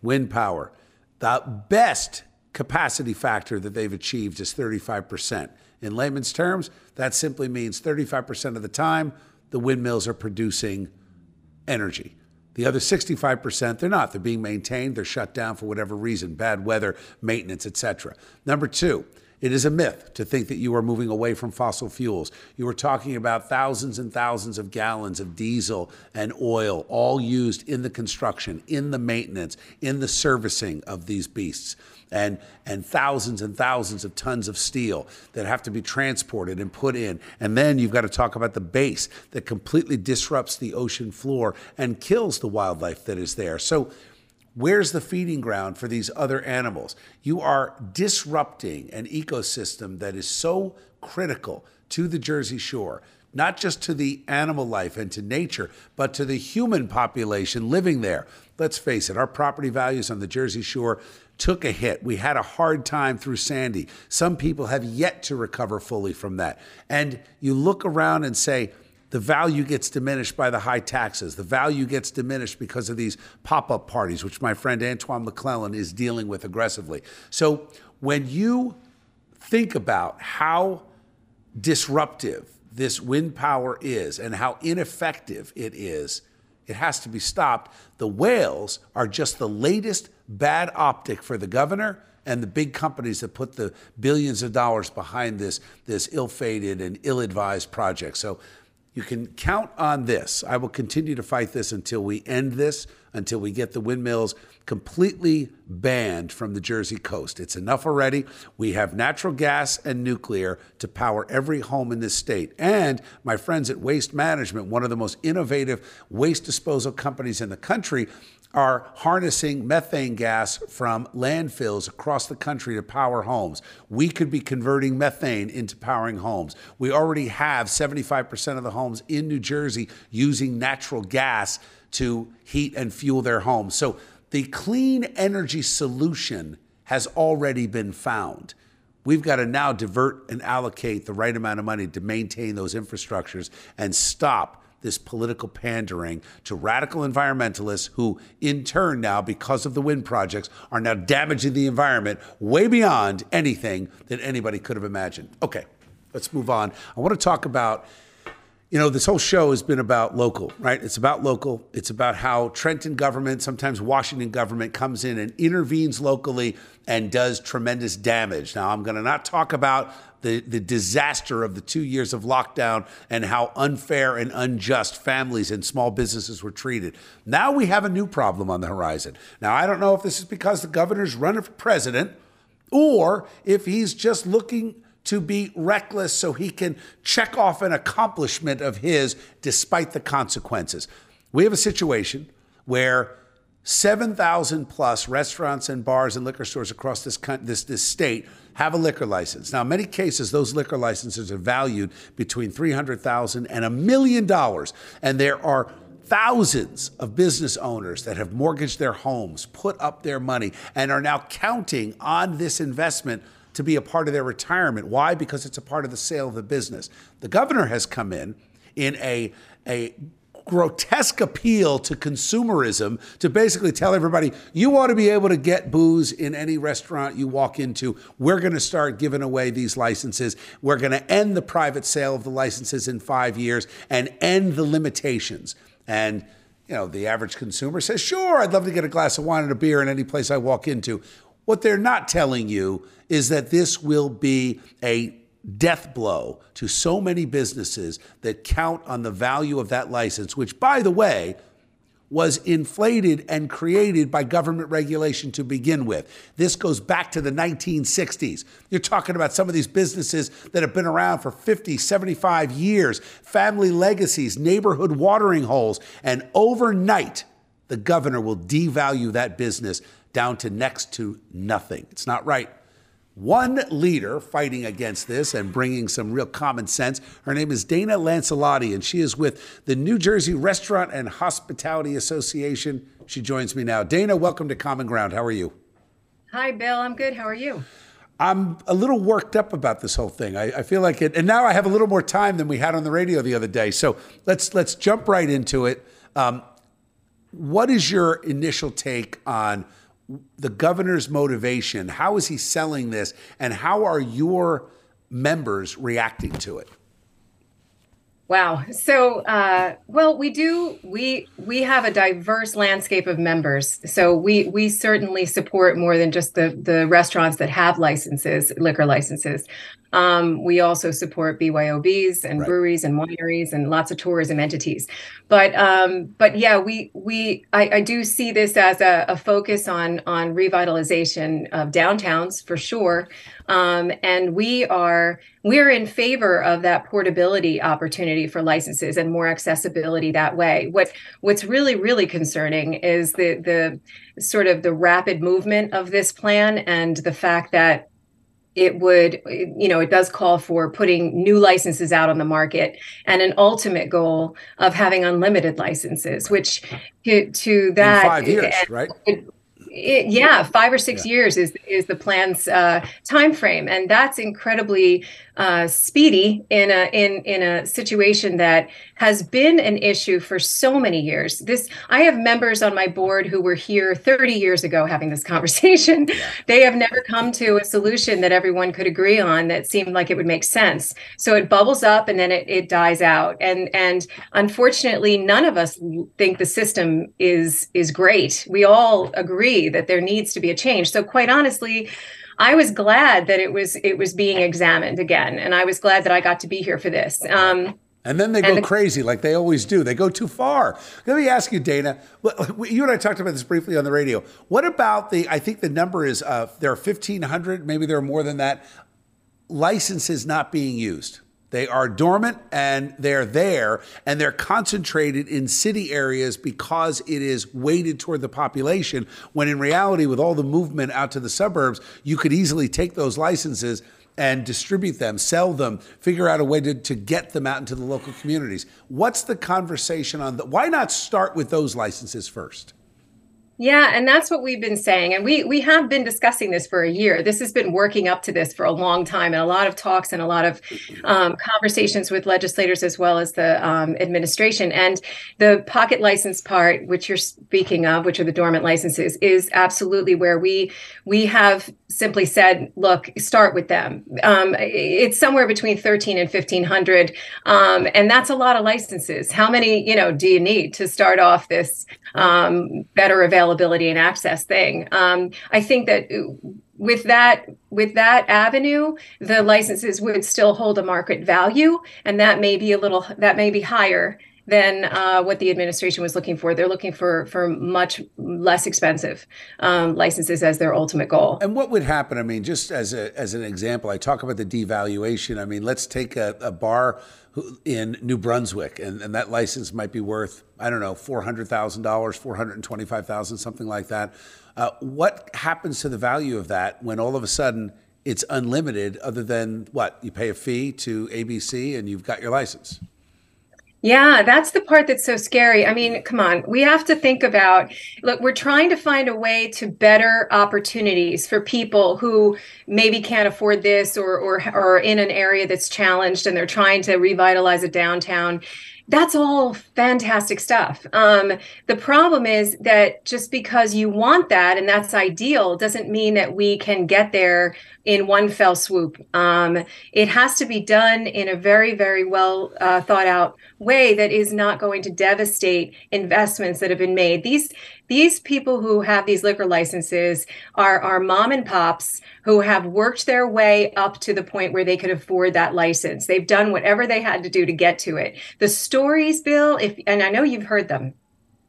wind power. The best capacity factor that they've achieved is 35%. In layman's terms, that simply means 35% of the time the windmills are producing energy. The other 65%, they're not. They're being maintained, they're shut down for whatever reason, bad weather, maintenance, etc. Number 2, it is a myth to think that you are moving away from fossil fuels. You are talking about thousands and thousands of gallons of diesel and oil, all used in the construction, in the maintenance, in the servicing of these beasts, and, and thousands and thousands of tons of steel that have to be transported and put in. And then you've got to talk about the base that completely disrupts the ocean floor and kills the wildlife that is there. So Where's the feeding ground for these other animals? You are disrupting an ecosystem that is so critical to the Jersey Shore, not just to the animal life and to nature, but to the human population living there. Let's face it, our property values on the Jersey Shore took a hit. We had a hard time through Sandy. Some people have yet to recover fully from that. And you look around and say, the value gets diminished by the high taxes. The value gets diminished because of these pop up parties, which my friend Antoine McClellan is dealing with aggressively. So when you think about how disruptive this wind power is and how ineffective it is, it has to be stopped. The whales are just the latest bad optic for the governor and the big companies that put the billions of dollars behind this, this ill fated and ill advised project. So you can count on this. I will continue to fight this until we end this, until we get the windmills completely banned from the Jersey coast. It's enough already. We have natural gas and nuclear to power every home in this state. And my friends at Waste Management, one of the most innovative waste disposal companies in the country, are harnessing methane gas from landfills across the country to power homes. We could be converting methane into powering homes. We already have 75% of the homes in New Jersey using natural gas to heat and fuel their homes. So the clean energy solution has already been found. We've got to now divert and allocate the right amount of money to maintain those infrastructures and stop this political pandering to radical environmentalists who, in turn, now, because of the wind projects, are now damaging the environment way beyond anything that anybody could have imagined. Okay, let's move on. I want to talk about. You know, this whole show has been about local, right? It's about local. It's about how Trenton government, sometimes Washington government, comes in and intervenes locally and does tremendous damage. Now, I'm going to not talk about the, the disaster of the two years of lockdown and how unfair and unjust families and small businesses were treated. Now we have a new problem on the horizon. Now, I don't know if this is because the governor's running for president or if he's just looking to be reckless so he can check off an accomplishment of his despite the consequences. We have a situation where 7,000 plus restaurants and bars and liquor stores across this, this, this state have a liquor license. Now, in many cases, those liquor licenses are valued between 300,000 and a million dollars. And there are thousands of business owners that have mortgaged their homes, put up their money, and are now counting on this investment to be a part of their retirement. Why? Because it's a part of the sale of the business. The governor has come in in a, a grotesque appeal to consumerism to basically tell everybody you ought to be able to get booze in any restaurant you walk into. We're going to start giving away these licenses. We're going to end the private sale of the licenses in five years and end the limitations. And you know, the average consumer says, "Sure, I'd love to get a glass of wine and a beer in any place I walk into." What they're not telling you is that this will be a death blow to so many businesses that count on the value of that license, which, by the way, was inflated and created by government regulation to begin with. This goes back to the 1960s. You're talking about some of these businesses that have been around for 50, 75 years, family legacies, neighborhood watering holes, and overnight, the governor will devalue that business down to next to nothing. It's not right. One leader fighting against this and bringing some real common sense. Her name is Dana Lancellotti, and she is with the New Jersey Restaurant and Hospitality Association. She joins me now. Dana, welcome to Common Ground. How are you?
Hi, Bill. I'm good. How are you?
I'm a little worked up about this whole thing. I, I, feel like it, and now I have a little more time than we had on the radio the other day. So let's let's jump right into it. Um, what is your initial take on the governor's motivation? How is he selling this, and how are your members reacting to it?
Wow. So, uh, well, we do. We we have a diverse landscape of members. So we we certainly support more than just the the restaurants that have licenses, liquor licenses. Um, we also support BYOBs and right. breweries and wineries and lots of tourism entities. But um, but yeah, we we I, I do see this as a, a, focus on on revitalization of downtowns for sure. Um, and we are we're in favor of that portability opportunity for licenses and more accessibility that way. What what's really really concerning is the the sort of the rapid movement of this plan and the fact that it would you know it does call for putting new licenses out on the market and an ultimate goal of having unlimited licenses which to, to that
In five years right it,
it, yeah, five or six yeah. years is is the plan's uh, time frame, and that's incredibly uh, speedy in a in in a situation that has been an issue for so many years. This I have members on my board who were here 30 years ago having this conversation. They have never come to a solution that everyone could agree on that seemed like it would make sense. So it bubbles up and then it, it dies out. And and unfortunately, none of us think the system is is great. We all agree that there needs to be a change. So quite honestly I was glad that it was it was being examined again, and I was glad that I got to be here for this. Um,
and then they go the, crazy like they always do. They go too far. Let me ask you, Dana. You and I talked about this briefly on the radio. What about the? I think the number is uh, there are fifteen hundred. Maybe there are more than that. Licenses not being used. They are dormant and they're there and they're concentrated in city areas because it is weighted toward the population. When in reality, with all the movement out to the suburbs, you could easily take those licenses and distribute them, sell them, figure out a way to, to get them out into the local communities. What's the conversation on that? Why not start with those licenses first?
Yeah, and that's what we've been saying. And we we have been discussing this for a year. This has been working up to this for a long time, and a lot of talks and a lot of um, conversations with legislators as well as the um, administration. And the pocket license part, which you're speaking of, which are the dormant licenses, is absolutely where we we have simply said, look, start with them. Um, it's somewhere between 13 and 1500, um, and that's a lot of licenses. How many, you know, do you need to start off this um, better availability and access thing? Um, I think that with that with that avenue the licenses would still hold a market value and that may be a little that may be higher than uh, what the administration was looking for. They're looking for for much less expensive um, licenses as their ultimate goal.
And what would happen? I mean, just as a as an example, I talk about the devaluation. I mean, let's take a, a bar in New Brunswick, and, and that license might be worth I don't know four hundred thousand dollars, four hundred twenty five thousand, something like that. Uh, what happens to the value of that when all of a sudden it's unlimited? Other than what you pay a fee to ABC and you've got your license.
Yeah, that's the part that's so scary. I mean, come on, we have to think about look, we're trying to find a way to better opportunities for people who maybe can't afford this or or are in an area that's challenged and they're trying to revitalize a downtown that's all fantastic stuff. Um, the problem is that just because you want that and that's ideal doesn't mean that we can get there in one fell swoop. Um, it has to be done in a very, very well uh, thought out way that is not going to devastate investments that have been made. These these people who have these liquor licenses are are mom and pops who have worked their way up to the point where they could afford that license. They've done whatever they had to do to get to it. The stories, Bill, if and I know you've heard them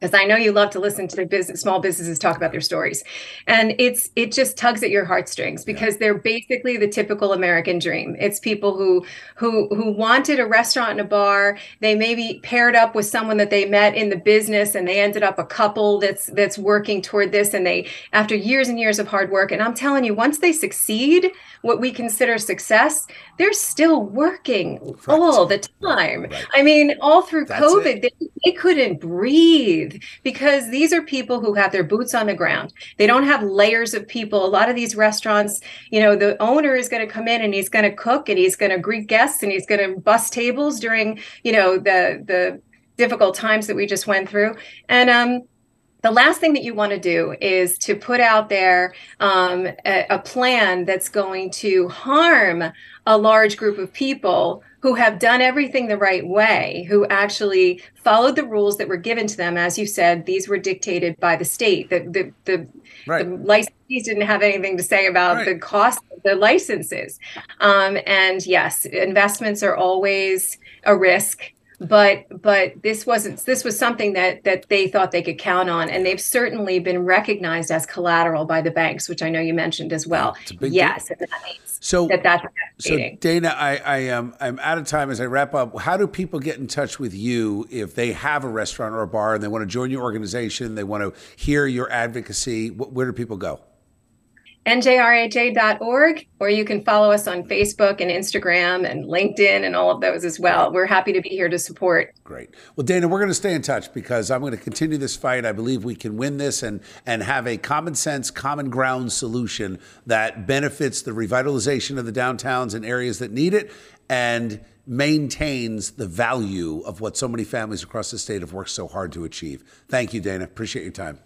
because I know you love to listen to business, small businesses talk about their stories, and it's it just tugs at your heartstrings because they're basically the typical American dream. It's people who who who wanted a restaurant and a bar. They maybe paired up with someone that they met in the business, and they ended up a couple that's that's working toward this. And they after years and years of hard work, and I'm telling you, once they succeed, what we consider success, they're still working right. all the time. Right. I mean, all through That's COVID, they, they couldn't breathe because these are people who have their boots on the ground. They don't have layers of people. A lot of these restaurants, you know, the owner is going to come in and he's going to cook and he's going to greet guests and he's going to bust tables during, you know, the the difficult times that we just went through. And um the last thing that you want to do is to put out there um, a, a, plan that's going to harm a large group of people who have done everything the right way, who actually followed the rules that were given to them. As you said, these were dictated by the state. The the the, right. the licensees didn't have anything to say about right. the cost of the licenses. Um, and yes, investments are always a risk but but this wasn't this was something that that they thought they could count on and they've certainly been recognized as collateral by the banks which i know you mentioned as well. Yes that
so that that's so dana i i am i'm out of time as i wrap up. How do people get in touch with you if they have a restaurant or a bar and they want to join your organization they want to hear your advocacy? Where do people go
njrha.org, or you can follow us on Facebook and Instagram and LinkedIn and all of those as well. We're happy to be here to support.
Great. Well, Dana, we're going to stay in touch because I'm going to continue this fight. I believe we can win this and, and have a common sense, common ground solution that benefits the revitalization of the downtowns and areas that need it and maintains the value of what so many families across the state have worked so hard to achieve. Thank you, Dana. Appreciate your time.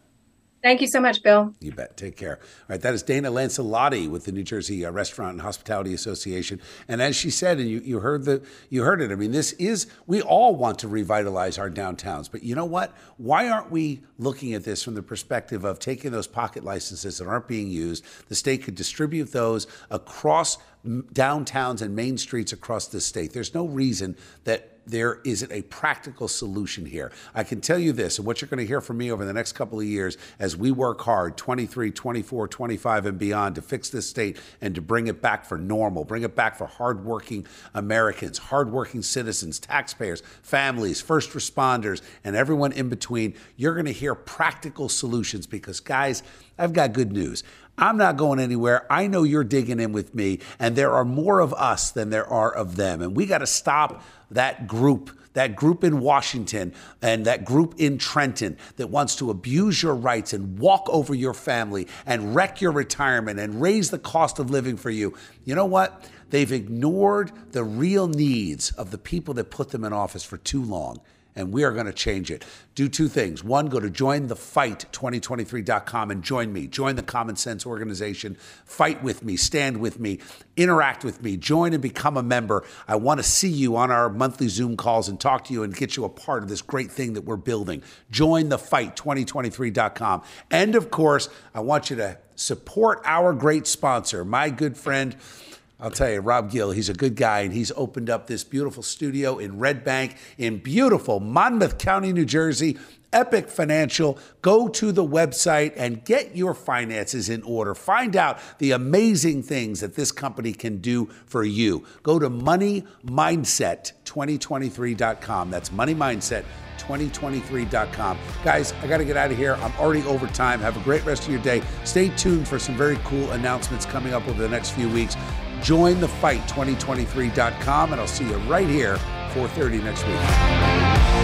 Thank you so much, Bill.
You bet. Take care. All right, that is Dana Lancellotti with the New Jersey uh, Restaurant and Hospitality Association. And as she said, and you, you heard the you heard it. I mean, this is we all want to revitalize our downtowns, but you know what? Why aren't we looking at this from the perspective of taking those pocket licenses that aren't being used? The state could distribute those across downtowns and main streets across the state. There's no reason that there isn't a practical solution here. I can tell you this, and what you're going to hear from me over the next couple of years as we work hard 23, 24, 25, and beyond to fix this state and to bring it back for normal, bring it back for hardworking Americans, hardworking citizens, taxpayers, families, first responders, and everyone in between. You're going to hear practical solutions because, guys, I've got good news. I'm not going anywhere. I know you're digging in with me, and there are more of us than there are of them. And we got to stop that group, that group in Washington and that group in Trenton that wants to abuse your rights and walk over your family and wreck your retirement and raise the cost of living for you. You know what? They've ignored the real needs of the people that put them in office for too long and we are going to change it. Do two things. One, go to jointhefight2023.com and join me. Join the Common Sense Organization. Fight with me, stand with me, interact with me, join and become a member. I want to see you on our monthly Zoom calls and talk to you and get you a part of this great thing that we're building. Join the fight2023.com. And of course, I want you to support our great sponsor, my good friend. I'll tell you, Rob Gill, he's a good guy, and he's opened up this beautiful studio in Red Bank in beautiful Monmouth County, New Jersey. Epic Financial. Go to the website and get your finances in order. Find out the amazing things that this company can do for you. Go to moneymindset2023.com. That's moneymindset2023.com. Guys, I got to get out of here. I'm already over time. Have a great rest of your day. Stay tuned for some very cool announcements coming up over the next few weeks Join the fight 2023.com and I'll see you right here, 4.30 next week.